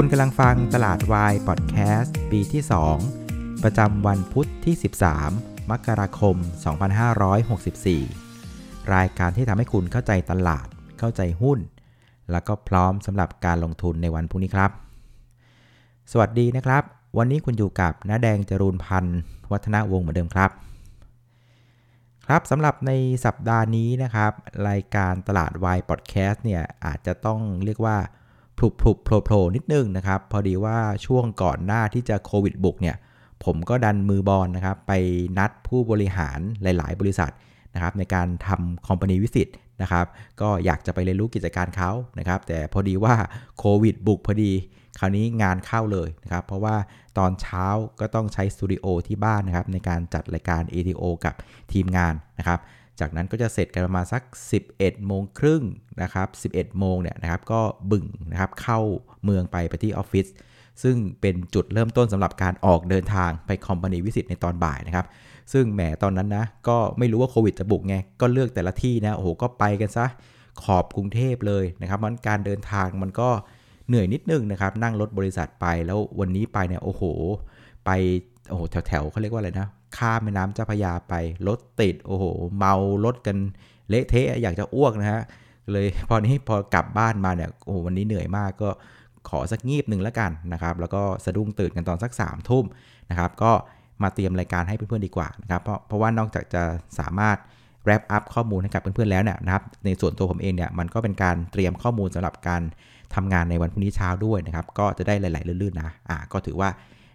คุณกำลังฟังตลาดวายพอดแคสต์ปีที่ 2 ประจำวันพุทธที่ 13 มกราคม 2564 รายการที่ทำให้คุณเข้าใจตลาด เข้าใจหุ้น แล้วก็พร้อมสำหรับการลงทุนในวันพรุ่งนี้ครับ สวัสดีนะครับ วันนี้คุณอยู่กับน้าแดงจรูนพันธ์วัฒนวงศ์เหมือนเดิมครับครับสำหรับในสัปดาห์นี้นะครับ รายการตลาดวายพอดแคสต์เนี่ยอาจจะต้องเรียกว่า พลุบพลุบโผล่โผล่นิดนึงนะครับ พอดีว่าช่วงก่อนหน้าที่จะโควิดบุกเนี่ย ผมก็ดันมือบอลนะครับ ไปนัดผู้บริหารหลาย ๆ บริษัทนะครับ ในการทำคอมพานีวิสิตนะครับ ก็อยากจะไปเรียนรู้กิจการเขานะครับ แต่พอดีว่าโควิดบุกพอดี คราวนี้งานเข้าเลยนะครับ เพราะว่าตอนเช้าก็ต้องใช้สตูดิโอที่บ้านนะครับ ในการจัดรายการ ATO กับทีมงานนะครับ จากนั้นก็จะเสร็จกันประมาณสัก 11 โมงครึ่งนะครับ11 โมงเนี่ยนะครับก็บึ่งนะครับเข้าเมืองไปไปที่ออฟฟิศซึ่งเป็นจุดเริ่มต้นสำหรับการออกเดินทางไปคอมพานีวิสิตในตอนบ่ายนะครับ ซึ่งแหมตอนนั้นนะ ก็ไม่รู้ว่าโควิดจะบุกไง ก็เลือกแต่ละที่นะ โอ้โห ก็ไปกันซะ ขอบกรุงเทพเลยนะครับมันการเดินทางมันก็เหนื่อยนิดนึงนะครับ นั่งรถบริษัทไปแล้ววันนี้ไปเนี่ย โอ้โห ไป โอ้โห แถวๆเขาเรียกว่าอะไรนะ ข้ามแม่น้ำเจ้าพยาไปรถติดโอ้โห เมารถกันเละเทะอยากจะอ้วกนะฮะเลยพอนี้พอกลับบ้านมาเนี่ยโอ้โหวันนี้เหนื่อยมากก็ขอสักงีบหนึ่งแล้วกันนะครับ แล้วก็สะดุ้งตื่นกันตอนสัก3ามทุ่มนะครับ ก็มาเตรียมรายการให้เพื่อนๆดีกว่านะครับ เพราะเพราะว่านอกจากจะสามารถแรปอัพข้อมูลให้กับเพื่อนๆแล้วเนี่ยนะครับ ในส่วนตัวผมเองเนี่ยมันก็เป็นการเตรียมข้อมูลสำหรับการทำงานในวันพรุ่งนี้เช้าด้วยนะครับ ก็จะได้หลายๆลื่นๆนะอ่าก็ถือว่า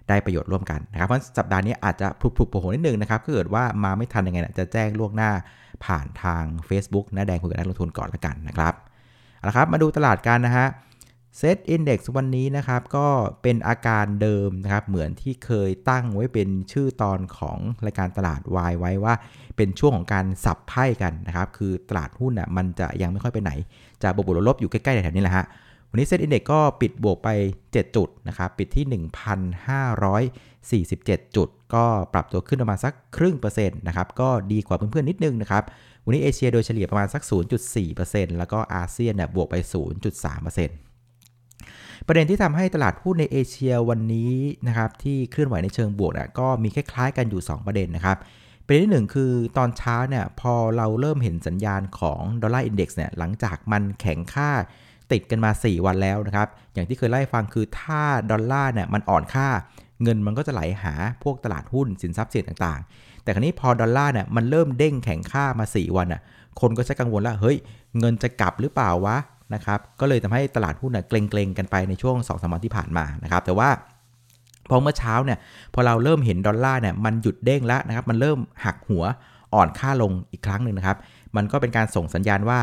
ได้ประโยชน์ร่วมกันนะครับ เพราะสัปดาห์นี้อาจจะพลุบโผล่นิดนึงนะครับถ้าเกิดว่ามาไม่ทันยังไงจะแจ้งล่วงหน้าผ่านทาง Facebook นะแดงคุยกับนักลงทุนก่อนละกันนะครับเอาละครับมาดูตลาดกันนะฮะเซตอินดี x วันนี้นะครับก็เป็นอาการเดิมนะครับเหมือนที่เคยตั้งไว้เป็นชื่อตอนของรายการตลาดวายไว้ว่าเป็นช่วงของการสับไพ่กันนะครับคือตลาดหุ้นอะมันจะยังไม่ค่อยไปไหน จะบวกลบอยู่ใกล้ๆแถวนี้แหละฮะ วันนี้ SET Index ก็ปิดบวกไป 7 จุดนะครับ ปิดที่ 1,547 จุด ก็ปรับตัวขึ้นประมาณสักครึ่งเปอร์เซ็นต์นะครับ ก็ดีกว่าเพื่อนๆนิดนึงนะครับ วันนี้เอเชียโดยเฉลี่ยประมาณสัก 0.4%แล้วก็อาเซียนเนี่ยบวกไป 0.3%ประเด็นที่ทำให้ตลาดหุ้นในเอเชียวันนี้นะครับที่เคลื่อนไหวในเชิงบวกนะก็มีคล้ายๆกันอยู่ 2 ประเด็นนะครับประเด็นที่หนึ่งคือตอนเช้าเนี่ยพอเราเริ่มเห็นสัญญาณของดอลลาร์อินดี x เนี่ยหลังจากมันแข็งค่า ติดกันมา 4 วันแล้วนะครับ อย่างที่เคยไล่ฟังคือถ้าดอลลาร์เนี่ยมันอ่อนค่า เงินมันก็จะไหลหาพวกตลาดหุ้นสินทรัพย์เสี่ยงต่างๆ แต่ครนี้พอดอลลาร์เนี่ยมันเริ่มเด้งแข็งค่ามา 4 วันอะ คนก็จะกังวลแล้วเฮ้ยเงินจะกลับหรือเปล่าวะนะครับ ก็เลยทำให้ตลาดหุ้นเกรงๆกันไปในช่วง2อสวันที่ผ่านมานะครับ แต่ว่าพอเมื่อเช้าเนี่ยพอเราเริ่มเห็นดอลลาร์เนี่ยมันหยุดเด้งแล้วนะครับ มันเริ่มหักหัวอ่อนค่าลงอีกครั้งหนึ่งนะครับ มันก็เป็นการส่งสัญญาณว่า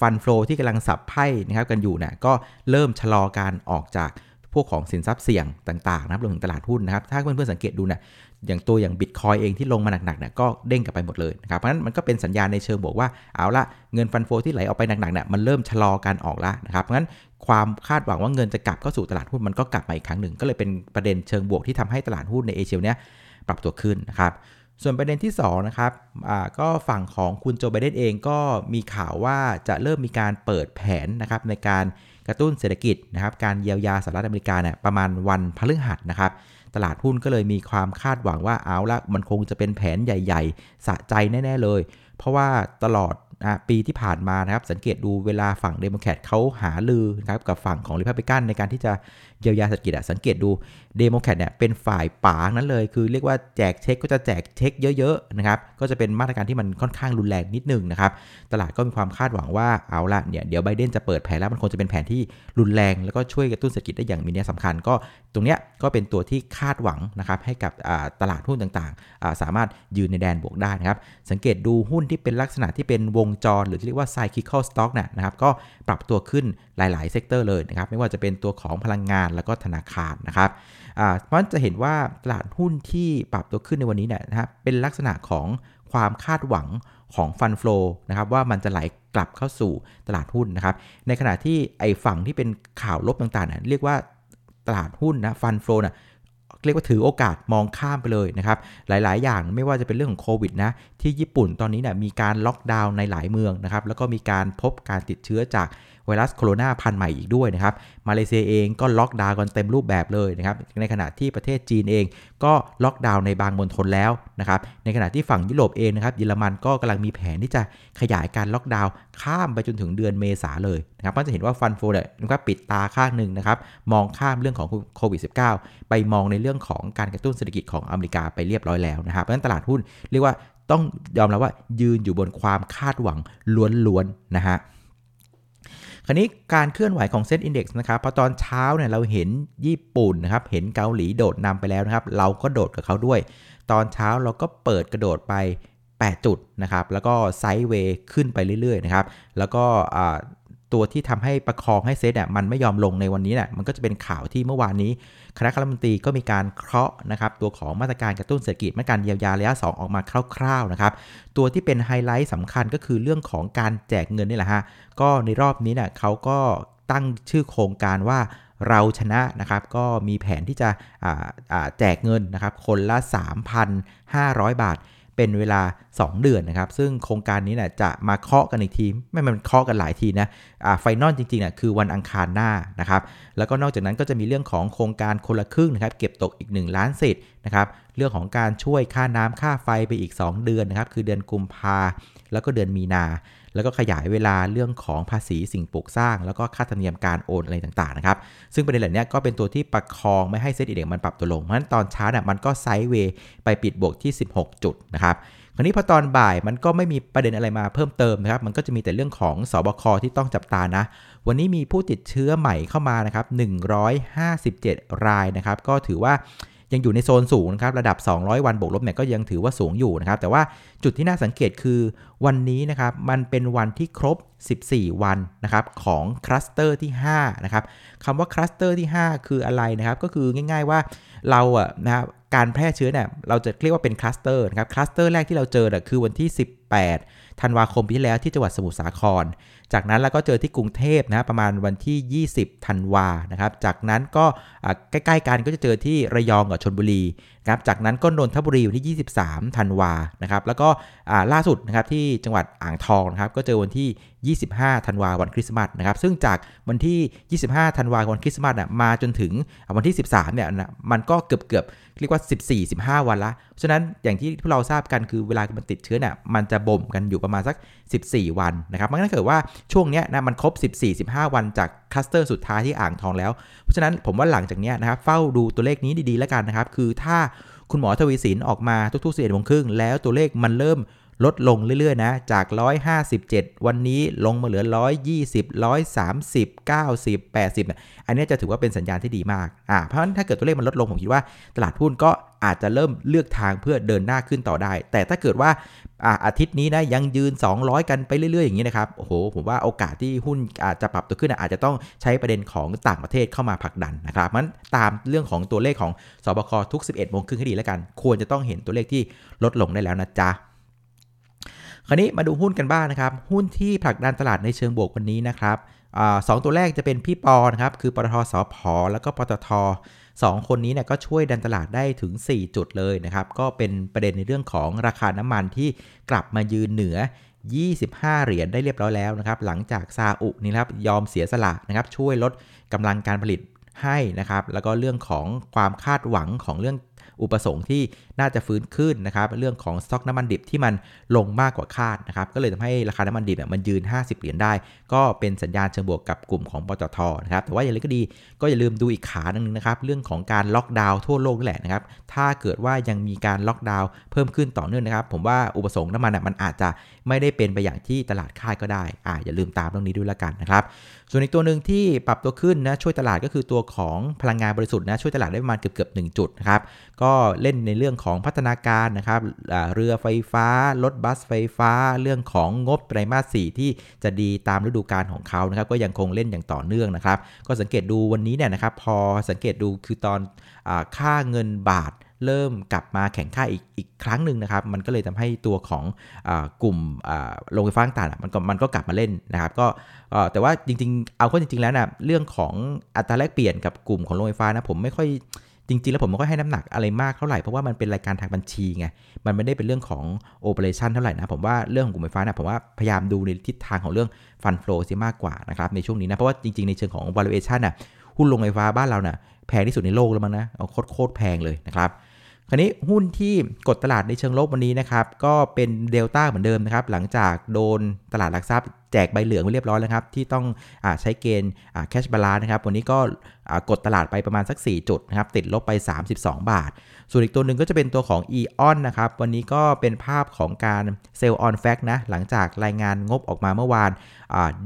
ฟันฟลอที่กำลังสับไพ่นะครับกันอยู่เนี่ยก็เริ่มชะลอการออกจากพวกของสินทรัพย์เสี่ยงต่างๆนะครับรวมถึงตลาดหุ้นนะครับ ถ้าเพื่อนๆสังเกตดูนี่ยอย่างตัวอย่างบิตคอยเองที่ลงมาหนักๆเนี่ยก็เด้งกลับไปหมดเลยนะครับ เพราะฉะนั้นมันก็เป็นสัญญาณในเชิงบอกว่าเอาละเงินฟันโฟที่ไหลออกไปหนักๆเนี่ยมันเริ่มชะลอการออกแล้วนะครับเพราะฉะนั้นความคาดหวังว่าเงินจะกลับเข้าสู่ตลาดหุ้นมันก็กลับมาอีกครั้งหนึ่ง ก็เลยเป็นประเด็นเชิงบวกที่ทำให้ตลาดหุ้นในเอเชียเนี่ยปรับตัวขึ้นนะครับ ส่วนประเด็นที่2นะครับก็ฝั่งของคุณโจไบเดนเองก็มีข่าวว่าจะเริ่มมีการเปิดแผนนะครับในการกระตุ้นเศรษฐกิจนะครับการเยียวยาสหรัฐอเมริกาเนี่ยประมาณวันพฤหัสนะครับตลาดหุ้นก็เลยมีความคาดหวังว่าเอาละมันคงจะเป็นแผนใหญ่ ๆ สะใจแน่ ๆ เลย เพราะว่าตลอด ปีที่ผ่านมานะครับสังเกตดูเวลาฝั่งเดโมแครตเขาหาลือนะครับกับฝั่งของริพับลิกันในการที่จะเยียวยาเศรษฐกิจอะสังเกตดูเดโมแครตเนี่ยเป็นฝ่ายป๋านั่นเลย คือเรียกว่าแจกเช็คก็จะแจกเช็คเยอะๆนะครับก็จะเป็นมาตรการที่มันค่อนข้างรุนแรงนิดนึงนะครับตลาดก็มีความคาดหวังว่าเอาละเนี่ยเดี๋ยวไบเดนจะเปิดแผนแล้วมันคงจะเป็นแผนที่รุนแรงแล้วก็ช่วยกระตุ้นเศรษฐกิจได้อย่างมีนัยสำคัญ ก็ตรงเนี้ยก็เป็นตัวที่คาดหวังนะครับให้กับตลาดหุ้นต่างๆ สามารถยืนในแดนบวกได้นะครับสังเกตดูหุ้นที่เป็นลักษณะที่เป็นวงจร หรือที่เรียกว่า cyclical stock นะครับก็ปรับตัวขึ้นหลาย ๆ sector เลยนะครับไม่ว่าจะเป็นตัวของพลังงานแล้วก็ธนาคารนะครับเพราะจะเห็นว่าตลาดหุ้นที่ปรับตัวขึ้นในวันนี้เนี่ยนะครับเป็นลักษณะของความคาดหวังของ fund flow นะครับว่ามันจะไหลกลับเข้าสู่ตลาดหุ้นนะครับ ในขณะที่ไอ้ฝั่งที่เป็นข่าวลบต่างๆเนี่ยเรียกว่าตลาดหุ้นนะ fund flow นะ เรียกว่าถือโอกาสมองข้ามไปเลยนะครับ หลาย ๆ อย่างไม่ว่าจะเป็นเรื่องของโควิดนะ ที่ญี่ปุ่นตอนนี้เนี่ยมีการล็อกดาวน์ในหลายเมืองนะครับ แล้วก็มีการพบการติดเชื้อจาก ไวรัสโคโรนาพันธุ์ใหม่อีกด้วยนะครับมาเลเซียเองก็ล็อกดาวน์กันเต็มรูปแบบเลยนะครับในขณะที่ประเทศจีนเอง ก็ล็อกดาวน์ในบางมณฑลแล้วนะครับในขณะที่ฝั่งยุโรปเองนะครับเยอรมันก็กำลังมีแผนที่จะขยายการล็อกดาวน์ข้ามไปจนถึงเดือนเมษาเลยนะครับก็จะเห็นว่า fund flow เนี่ยนะครับปิดตาข้างหนึ่งนะครับมองข้ามเรื่องของโควิด -19 ไปมองในเรื่องของการกระตุ้นเศรษฐกิจของอเมริกาไปเรียบร้อยแล้วนะครับเพราะฉะนั้นตลาดหุ้นเรียกว่าต้องยอมรับว่ายืนอยู่บนความคาดหวังล้วนๆนะฮะ คราวนี้การเคลื่อนไหวของเซ็นอินดี x นะครับพอตอนเช้าเนี่ยเราเห็นญี่ปุ่นนะครับเห็นเกาหลีโดดนำไปแล้วนะครับ เราก็โดดกับเขาด้วย ตอนเช้าเราก็เปิดกระโดดไป 8 จุดนะครับ แล้วก็ไซด์เวย์ขึ้นไปเรื่อยๆนะครับ แล้วก็ ตัวที่ทำให้ประคองให้เซตเนี่ยมันไม่ยอมลงในวันนี้เนี่ยมันก็จะเป็นข่าวที่เมื่อวานนี้ คณะรัฐมนตรีก็มีการเคาะนะครับ ตัวของมาตรการกระตุ้นเศรษฐกิจมาตรการเยียวยาระยะ2ออกมาคร่าวๆนะครับ ตัวที่เป็นไฮไลท์สำคัญก็คือเรื่องของการแจกเงินนี่แหละฮะก็ในรอบนี้เนี่ยเขาก็ตั้งชื่อโครงการว่าเราชนะนะครับก็มีแผนที่จะแจกเงินนะครับคนละ 3,500 บาท เป็นเวลา 2 เดือนนะครับ ซึ่งโครงการนี้นะจะมาเคาะกันอีกทีไม่มันเคาะกันหลายทีนะfinal จริงๆนะคือวันอังคารหน้านะครับแล้วก็นอกจากนั้นก็จะมีเรื่องของโครงการคนละครึ่งนะครับเก็บตกอีก 1 ล้านสิทธิ์นะครับเรื่องของการช่วยค่าน้ำค่าไฟไปอีก 2 เดือนนะครับคือเดือนกุมภาแล้วก็เดือนมีนา แล้วก็ขยายเวลาเรื่องของภาษีสิ่งปลูกสร้าง แล้วก็ค่าธรรมเนียมการโอนอะไรต่างๆนะครับซึ่งประเด็นเหล่านี้ก็เป็นตัวที่ประคองไม่ให้ SET Index มันปรับตัวลงเพราะฉะนั้นตอนเช้าเนี่ยมันก็ sideway ไปปิดบวกที่ 16 จุดนะครับคราวนี้พอตอนบ่ายมันก็ไม่มีประเด็นอะไรมาเพิ่มเติมนะครับ มันก็จะมีแต่เรื่องของศบค.ที่ต้องจับตานะ วันนี้มีผู้ติดเชื้อใหม่เข้ามานะครับ 157 รายนะครับ ก็ถือว่ายังอยู่ในโซนสูงนะครับ ระดับ 200 วันบวกลบเนี่ยก็ยังถือว่าสูงอยู่นะครับ แต่ว่า จุดที่น่าสังเกตคือวันนี้นะครับมันเป็นวันที่ครบ 14 วันนะครับของคลัสเตอร์ที่5นะครับคำว่าคลัสเตอร์ที่ 5 คืออะไรนะครับ ก็คือง่ายๆว่าเราอะนะครับการแพร่เชื้อเนี่ยเราจะเรียกว่าเป็นคลัสเตอร์นะครับคลัสเตอร์แรกที่เราเจอเนี่ยคือวันที่ 18 ธันวาคมปีที่แล้วที่จังหวัดสมุทรสาคร จากนั้นแล้วก็เจอที่กรุงเทพนะประมาณวันที่ 20 ธันวานะครับ จากนั้นก็ใกล้ๆกันก็จะเจอที่ระยองกับชนบุรีนะครับจากนั้นก็นนทบุรีวันที่ 23 ธันวานะครับแล้วก็ล่าสุดนะครับที่จังหวัดอ่างทองนะครับก็เจอวันที่ 25 ธันวาวันคริสต์มาสนะครับซึ่งจากวันที่ 25 ธันวาวันคริสต์มาสมาจนถึงวันที่ 13เนี่ยนะมันก็เกือบเกือบเรียกว่า 14-15 วันละฉะนั้นอย่างที่พวกเราทราบกันคือเวลามันติดเชื้อเนี่ยมันจะบ่มกันอยู่ประมาณสัก 14 วันนะครับมันก็เกิดว่าช่วงนี้นะมันครบ 14-15 วันจากคลัสเตอร์สุดท้ายที่อ่างทองแล้ว เพราะฉะนั้นผมว่าหลังจากนี้นะครับเฝ้าดูตัวเลขนี้ดีๆแล้วกันนะครับคือถ้า คุณหมอทวีสินออกมาทุกๆ11โมงครึ่งแล้วตัวเลขมันเริ่ม ลดลงเรื่อยๆนะจาก 157 วันนี้ลงมาเหลือ 120 130 90 80 อันนี้จะถือว่าเป็นสัญญาณที่ดีมากอ่าเพราะฉะนั้นถ้าเกิดตัวเลขมันลดลงผมคิดว่าตลาดหุ้นก็อาจจะเริ่มเลือกทางเพื่อเดินหน้าขึ้นต่อได้ แต่ถ้าเกิดว่าอาอาทิตย์นี้นะยังยืน 200 กันไปเรื่อยๆ อย่างนี้นะครับโอ้โหผมว่าโอกาสที่หุ้นอาจจะปรับตัวขึ้นอาจจะต้องใช้ประเด็นของต่างประเทศเข้ามาผลักดันนะครับมันตามเรื่องของตัวเลขของสบคทุก 11โมงครึ่งให้ดีแล้วกัน ควรจะต้องเห็นตัวเลขที่ลดลงได้แล้วนะจ๊ะ คราวนี้มาดูหุ้นกันบ้างนะครับ หุ้นที่ผลักดันตลาดในเชิงบวกวันนี้นะครับสองตัวแรกจะเป็นพี่ปอนะครับ คือปตทสพแล้วก็ปตท2 คนนี้เนี่ยก็ช่วยดันตลาดได้ถึง 4 จุดเลยนะครับ ก็เป็นประเด็นในเรื่องของราคาน้ำมันที่กลับมายืนเหนือ 25 เหรียญได้เรียบร้อยแล้วนะครับ หลังจากซาอุนี่ครับยอมเสียสละนะครับ ช่วยลดกำลังการผลิตให้นะครับ แล้วก็เรื่องของความคาดหวังของเรื่อง อุปสงค์ที่น่าจะฟื้นขึ้นนะครับเรื่องของสต็อกน้ำมันดิบที่มันลงมากกว่าคาดนะครับก็เลยทำให้ราคาน้ำมันดิบมันยืน 50 เหรียญได้ ก็เป็นสัญญาณเชิงบวกกับกลุ่มของปตทนะครับแต่ว่าอย่างไรก็ดีก็อย่าลืมดูอีกขาหนึ่งนะครับเรื่องของการล็อกดาวน์ทั่วโลกนี่แหละนะครับถ้าเกิดว่ายังมีการล็อกดาวน์เพิ่มขึ้นต่อเนื่องนะครับ ผมว่าอุปสงค์น้ำมันมันอาจจะไม่ได้เป็นไปอย่างที่ตลาดคาดก็ได้อ่าอย่าลืมตามเรื่องนี้ด้วยละกันนะครับ ส่วนอีกตัวหนึ่งที่ปรับตัวขึ้นนะช่วยตลาดก็คือตัวของพลังงานบริสุทธิ์นะช่วยตลาดได้ประมาณเกือบเกือบหจุดนะครับก็เล่นในเรื่องของพัฒนาการนะครับเรือไฟฟ้า รถบัสไฟฟ้า เรื่องของงบไตรมาสสี่ที่จะดีตามฤดูกาลของเขานะครับก็ยังคงเล่นอย่างต่อเนื่องนะครับ ก็สังเกตดูวันนี้เนี่ยนะครับพอสังเกตดูคือตอนอค่าเงินบาท เริ่มกลับมาแข่งค่าอีกอีกครั้งหนึ่งนะครับ มันก็เลยทำให้ตัวของอกลุ่มโรงไฟฟ้าต่างๆมันก็มันก็กลับมาเล่นนะครับ ก็แต่ว่าจริงๆ เอาเข้าจริงๆแล้วนะเรื่องของอัตราแลกเปลี่ยนกับกลุ่มของโรงไฟฟ้านะผมไม่ค่อยจริงๆ แล้วผมไม่ค่อยให้น้ำหนักอะไรมากเท่าไหร่ เพราะว่ามันเป็นรายการทางบัญชีไง มันไม่ได้เป็นเรื่องของโอเปอเรชันเท่าไหร่นะ ผมว่าเรื่องของกลุ่มไฟฟ้านี่ยผมว่าพยายามดูในทิศทางของเรื่องฟันฟลูซิมากกว่านะครับในช่วงนี้นะ เพราะว่าจริงๆ ในเชิงของ valuation น่ะหุ้นลงไฟฟ้าบ้านเราเนี่ยแพงที่สุดในโลกแล้วมั้งนะเอาโคตรแพงเลยนะครับ คราวนี้หุ้นที่กดตลาดในเชิงลบวันนี้นะครับ ก็เป็นเดลต้าเหมือนเดิมนะครับ หลังจากโดนตลาดหลักทรัพย์แจกใบเหลืองไปเรียบร้อยแล้วครับ ที่ต้องใช้เกณฑ์ cash balance นะครับ วันนี้ก็กดตลาดไปประมาณสัก 4 จุดนะครับติดลบไป 32 บาท ส่วนอีกตัวหนึ่งก็จะเป็นตัวของ e ออนนะครับวันนี้ก็เป็นภาพของการ sell on fact นะหลังจากรายงานงบออกมาเมื่อวาน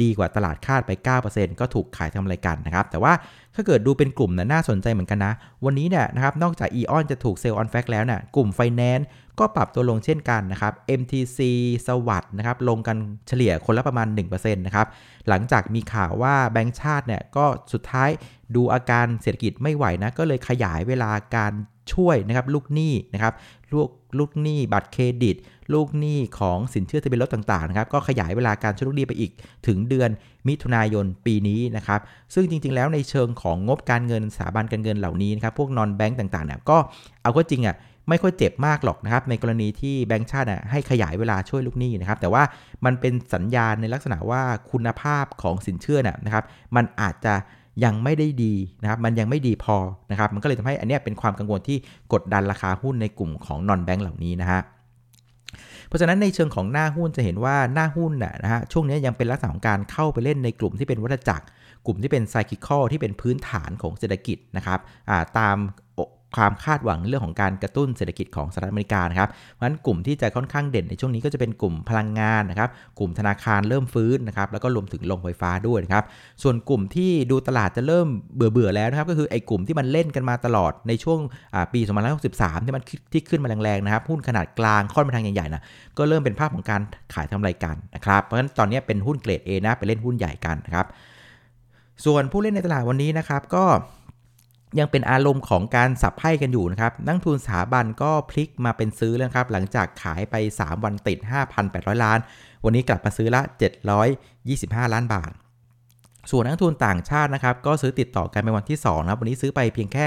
ดีกว่าตลาดคาดไป 9%ก็ถูกขายทำกำไรกันนะครับแต่ว่าถ้าเกิดดูเป็นกลุ่มนะน่าสนใจเหมือนกันนะ วันนี้เนี่ยนะครับนอกจาก e ออนจะถูกเซลล์ออนแฟกแล้วเนี่ยกลุ่มไฟแนนซ์ก็ปรับตัวลงเช่นกันนะครับ MTC สวัสด์นะครับลงกันเฉลี่ยคนละประมาณ1%นะครับหลังจากมีข่าวว่าแบงก์ชาติเนี่ยก็สุดท้าย ดูอาการเศรษฐกิจไม่ไหวนะ ก็เลยขยายเวลาการช่วยนะครับลูกหนี้นะครับลูกลูกหนี้บัตรเครดิต ลูกหนี้ของสินเชื่อทะเบียนรถต่างๆนะครับก็ขยายเวลาการช่วยลูกหนี้ไปอีกถึงเดือนมิถุนายนปีนี้นะครับซึ่งจริงๆ แล้วในเชิงของงบการเงินสถาบันการเงินเหล่านี้นะครับพวกนอนแบงก์ต่างๆเนี่ยก็เอาก็จริงอะไม่ค่อยเจ็บมากหรอกนะครับ ในกรณีที่แบงก์ชาติให้ขยายเวลาช่วยลูกหนี้นะครับ แต่ว่ามันเป็นสัญญาณในลักษณะว่าคุณภาพของสินเชื่อนะครับ มันอาจจะ ยังไม่ได้ดีนะครับมันยังไม่ดีพอนะครับมันก็เลยทำให้อันนี้เป็นความกังวลที่กดดันราคาหุ้นในกลุ่มของนอนแบงก์เหล่านี้นะฮะเพราะฉะนั้นในเชิงของหน้าหุ้นจะเห็นว่าหน้าหุ้นนะฮะช่วงนี้ยังเป็นลักษณะของการเข้าไปเล่นในกลุ่มที่เป็นวัฏจักร กลุ่มที่เป็นไซคิคอลที่เป็นพื้นฐานของเศรษฐกิจนะครับตาม ความคาดหวังเรื่องของการกระตุ้นเศรษฐกิจของสหรัฐอเมริกานะครับเพราะฉะนั้นกลุ่มที่จะค่อนข้างเด่นในช่วงนี้ก็จะเป็นกลุ่มพลังงานนะครับ กลุ่มธนาคารเริ่มฟื้นนะครับ แล้วก็รวมถึงโรงไฟฟ้าด้วยนะครับ ส่วนกลุ่มที่ดูตลาดจะเริ่มเบื่อเบื่อแล้วนะครับ ก็คือไอ้กลุ่มที่มันเล่นกันมาตลอดในช่วงปี2563ที่มันที่ขึ้นมาแรงๆนะครับ หุ้นขนาดกลางค่อนไปทางใหญ่ๆนะ ก็เริ่มเป็นภาพของการขายทำรายกันนะครับ เพราะฉะนั้นตอนนี้เป็นหุ้นเกรด A นะ ไปเล่นหุ้นใหญ่กันนะครับ ส่วนผู้เล่นในตลาดวันนี้นะครับก็ ยังเป็นอารมณ์ของการสับไพ่กันอยู่นะครับ นักทุนสถาบันก็พลิกมาเป็นซื้อแล้วครับ หลังจากขายไป 3 วันติด 5,800 ล้าน วันนี้กลับมาซื้อละ 725 ล้านบาท ส่วนนักทุนต่างชาตินะครับก็ซื้อติดต่อกันเป็นวันที่2นะครับวันนี้ซื้อไปเพียงแค่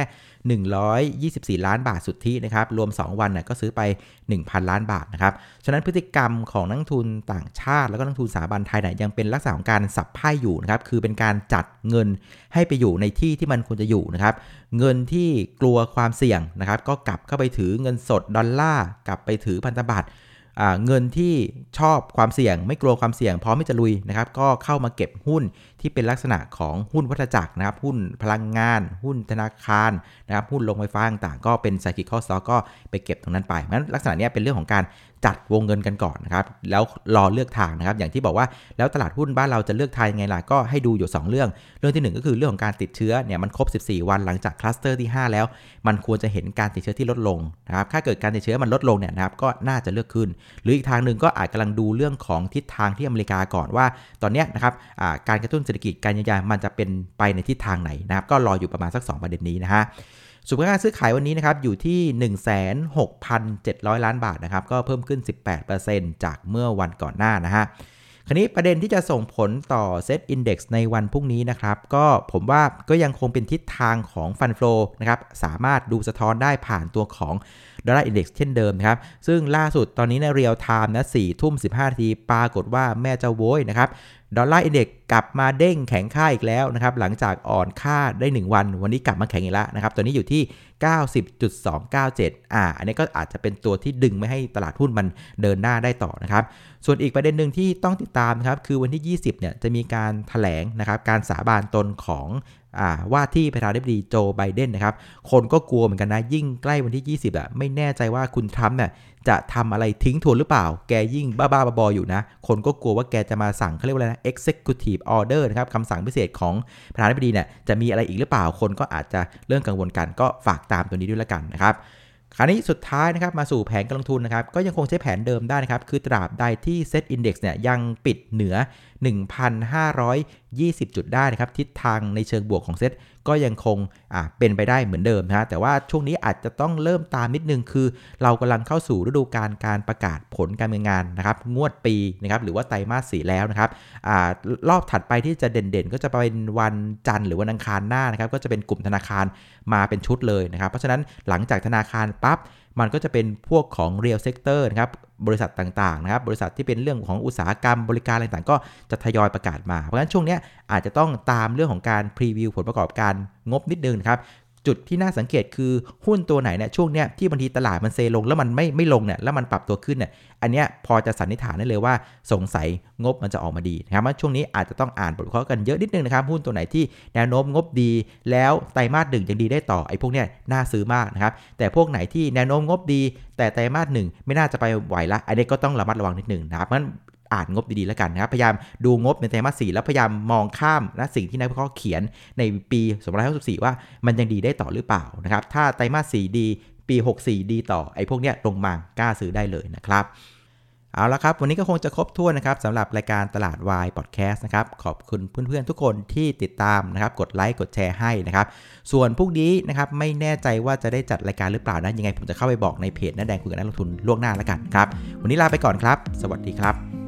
124 ล้านบาทสุทธินะครับรวม 2 วันน่ยก็ซื้อไป 1,000 ล้านบาทนะครับฉะนั้นพฤติกรรมของนักทุนต่างชาติ แล้วก็นักทุนสถาบันไทยเนี่ยยังเป็นลักษณะของการสับไพ่อยู่นะครับคือเป็นการจัดเงินให้ไปอยู่ในที่ที่มันควรจะอยู่นะครับเงินที่กลัวความเสี่ยงนะครับก็กลับเข้าไปถือเงินสดดอลลาร์กลับไปถือพันธบัตร เงินที่ชอบความเสี่ยง ไม่กลัวความเสี่ยงพร้อมที่จะลุยนะครับ ก็เข้ามาเก็บหุ้นที่เป็นลักษณะของหุ้นวัฏจักรนะครับ หุ้นพลังงาน หุ้นธนาคารนะครับ หุ้นลงไฟฟ้าต่างๆ ก็เป็นไซคิคอลสต็อกก็ไปเก็บตรงนั้นไปงั้นลักษณะนี้เป็นเรื่องของการ จัดวงเงินกันก่อนนะครับ แล้วรอเลือกทางนะครับ อย่างที่บอกว่าแล้วตลาดหุ้นบ้านเราจะเลือกทางยังไงล่ะ ก็ให้ดูอยู่ 2 เรื่อง เรื่องที่ 1 ก็คือเรื่องของการติดเชื้อเนี่ยมันครบ 14 วันหลังจากคลัสเตอร์ที่ 5 แล้ว มันควรจะเห็นการติดเชื้อที่ลดลงนะครับ ถ้าเกิดการติดเชื้อมันลดลงเนี่ยนะครับ ก็น่าจะเลือกขึ้น หรืออีกทางหนึ่งก็อาจกำลังดูเรื่องของทิศทางที่อเมริกาก่อนว่า ตอนนี้นะครับการกระตุ้นเศรษฐกิจการยายมันจะเป็นไปในทิศทางไหนนะครับ ก็รออยู่ประมาณสัก 2 ประเด็นนี้นะฮะ สุขการซื้อขายวันนี้นะครับอยู่ที่ 16,700 ล้านบาทนะครับก็เพิ่มขึ้น 18%จากเมื่อวันก่อนหน้านะฮะคราวนี้ประเด็นที่จะส่งผลต่อเซตอินดี x ในวันพรุ่งนี้นะครับ ก็ผมว่าก็ยังคงเป็นทิศทางของ fund flow นะครับสามารถดูสะท้อนได้ผ่านตัวของ Dollar Index เช่นเดิมนะครับ ซึ่งล่าสุดตอนนี้ใน real time นะ4ทุ่ม15นาทีปรากฏว่าแม่เจ้าโว้ยนะครับ Dollar Index กลับมาเด้งแข็งค่าอีกแล้วนะครับ หลังจากอ่อนค่าได้ 1 วัน วันนี้กลับมาแข็งอีกแล้วนะครับตัวนี้อยู่ที่ 90.297 อ่า อันนี้ก็อาจจะเป็นตัวที่ดึงไม่ให้ตลาดหุ้นมันเดินหน้าได้ต่อนะครับ ส่วนอีกประเด็นหนึ่งที่ต้องติดตามนะครับ คือวันที่ 20 เนี่ยจะมีการถแถลงนะครับ การสาบานตนของ ว่าที่ประธานาธิบดีโจไบเดนนะครับ คนก็กลัวเหมือนกันนะ ยิ่งใกล้วันที่ 20อะไม่แน่ใจว่าคุณทรัมป์เนี่ยจะทำอะไรทิ้งทวนหรือเปล่า แกยิ่งบ้าๆบออยู่นะ คนก็กลัวว่าแกจะมาสั่งเขาเรียกว่าอะไรนะ executive order นะครับคำสั่งพิเศษของประธานาธิบดีเนี่ยจะมีอะไรอีกหรือเปล่า คนก็อาจจะเรื่องกังวลกันก็ฝากตามตัวนี้ด้วยละกันนะครับคราวนี้สุดท้ายนะครับมาสู่แผนการลงทุนนะครับก็ยังคงใช้แผนเดิมได้นะครับ คือตราบใดที่ Set Index เนี่ยยังปิดเหนือ 1,520 จุดได้นะครับ ทิศทางในเชิงบวกของเซ็ตก็ยังคงเป็นไปได้เหมือนเดิมนะแต่ว่าช่วงนี้อาจจะต้องเริ่มตามนิดนึงคือ เรากำลังเข้าสู่ฤดูการการประกาศผลการเงินงานนะครับ งวดปีนะครับหรือว่าไตรมาสสี่แล้วนะครับอรอบถัดไปที่จะเด่นๆ ก็จะเป็นวันจันทร์หรือวันอังคารหน้านะครับ ก็จะเป็นกลุ่มธนาคารมาเป็นชุดเลยนะครับ เพราะฉะนั้นหลังจากธนาคารปั๊บ มันก็จะเป็นพวกของ real sector นะครับบริษัทต่างๆนะครับบริษัทที่เป็นเรื่องของอุตสาหกรรมบริการอะไรต่างๆก็จะทยอยประกาศมา เพราะฉะนั้นช่วงนี้อาจจะต้องตามเรื่องของการพรีวิวผลประกอบการงบนิดนึงนะครับ จุดที่น่าสังเกตคือหุ้นตัวไหนเนี่ยช่วงเนี้ยที่บางทีตลาดมันเซลงแล้วมันไม่ไม่ลงเนี่ยแล้วมันปรับตัวขึ้นเนี่ยอันเนี้ยพอจะสันนิษฐานได้เลยว่าสงสัยงบมันจะออกมาดีนะครับช่วงนี้อาจจะต้องอ่านบทวิเคราะห์กันเยอะนิดนึงนะครับหุ้นตัวไหนที่แนวโน้มงบดี แล้วไตรมาสหนึ่งยังดีได้ต่อไอ้พวกเนี้ยน่าซื้อมากนะครับแต่พวกไหนที่แนวโน้มงบดี แต่ไตรมาสหนึ่งไม่น่าจะไปไหวละอันนี้ก็ต้องระมัดระวังนิดนึงนะครับมัน อ่านงบดีๆแล้วกันนะครับพยายามดูงบในไตรมาสสี่แล้วพยายามมองข้ามนะสิ่งที่นักวิเคราะห์เขียนในปี2564ว่ามันยังดีได้ต่อหรือเปล่านะครับถ้าไตรมาสสี่ดีปี 64 ดีต่อไอ้พวกเนี้ยลงมากล้าซื้อได้เลยนะครับเอาละครับ วันนี้ก็คงจะครบถ้วนนะครับสำหรับรายการตลาดวายพอดแคสต์นะครับ ขอบคุณเพื่อนๆทุกคนที่ติดตามนะครับ กดไลค์กดแชร์ให้นะครับ ส่วนพวกนี้นะครับไม่แน่ใจว่าจะได้จัดรายการหรือเปล่านะยังไงผมจะเข้าไปบอกในเพจน้าแดงคุยกับนักลงทุนล่วงหน้าแล้วกันครับ วันนี้ลาไปก่อนครับ สวัสดีครับ